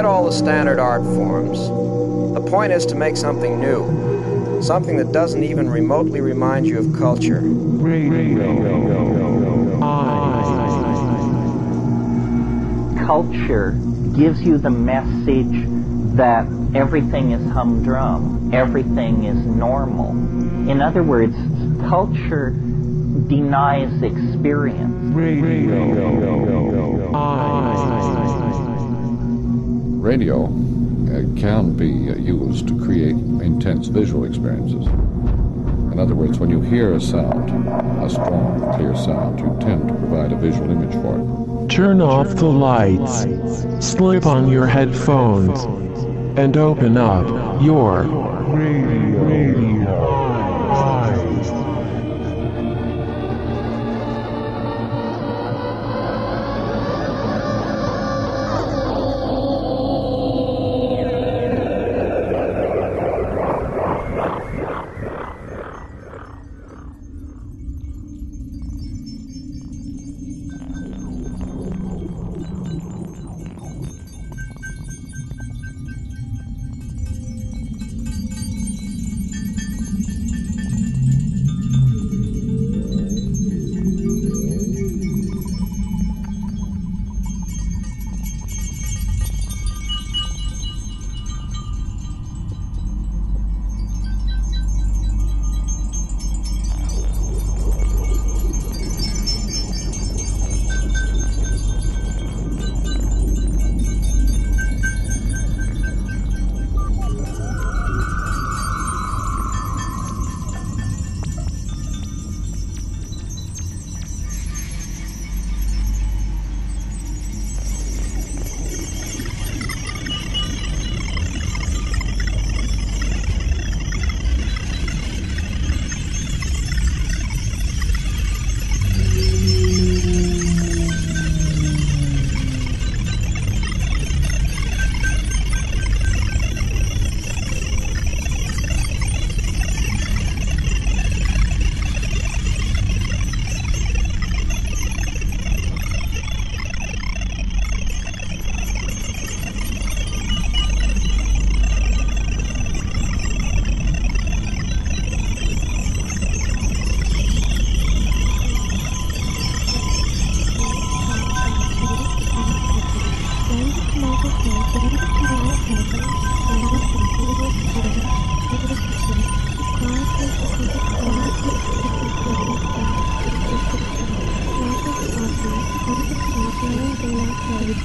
Forget all the standard art forms. The point is to make something new, something that doesn't even remotely remind you of culture. Culture gives you the message that everything is humdrum, everything is normal. In other words, culture denies experience. Radio uh, can be uh, used to create intense visual experiences. In other words, when you hear a sound, a strong, clear sound, you tend to provide a visual image for it. Turn off the lights, slip on your headphones, and open up your radio.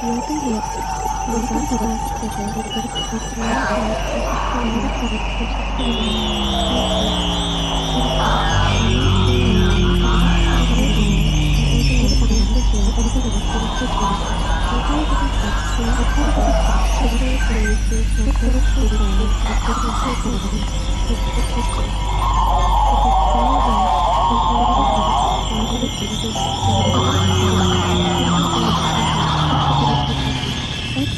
Piloto Hill, Los Angeles, Desde el Parque Nacional de Explorar por Thank you.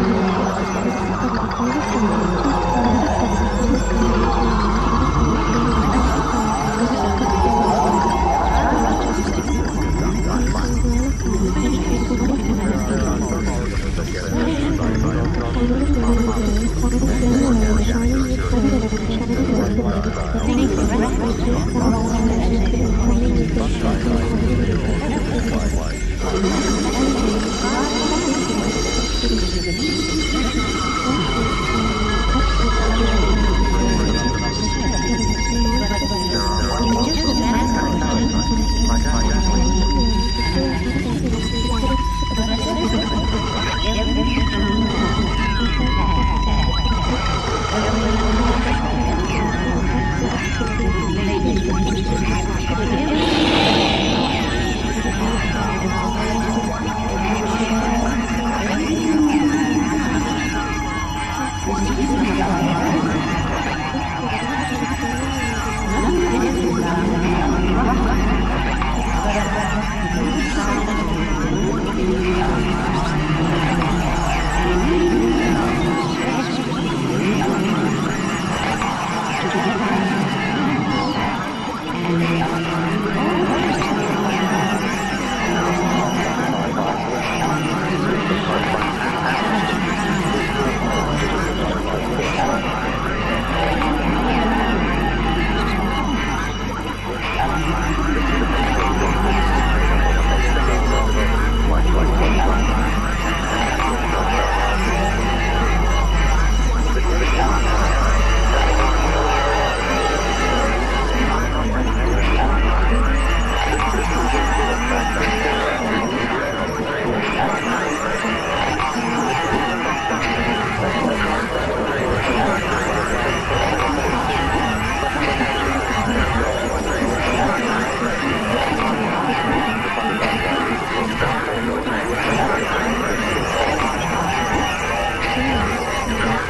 すごいですね。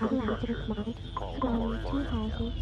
Construction. Call for it. Construction.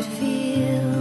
could feel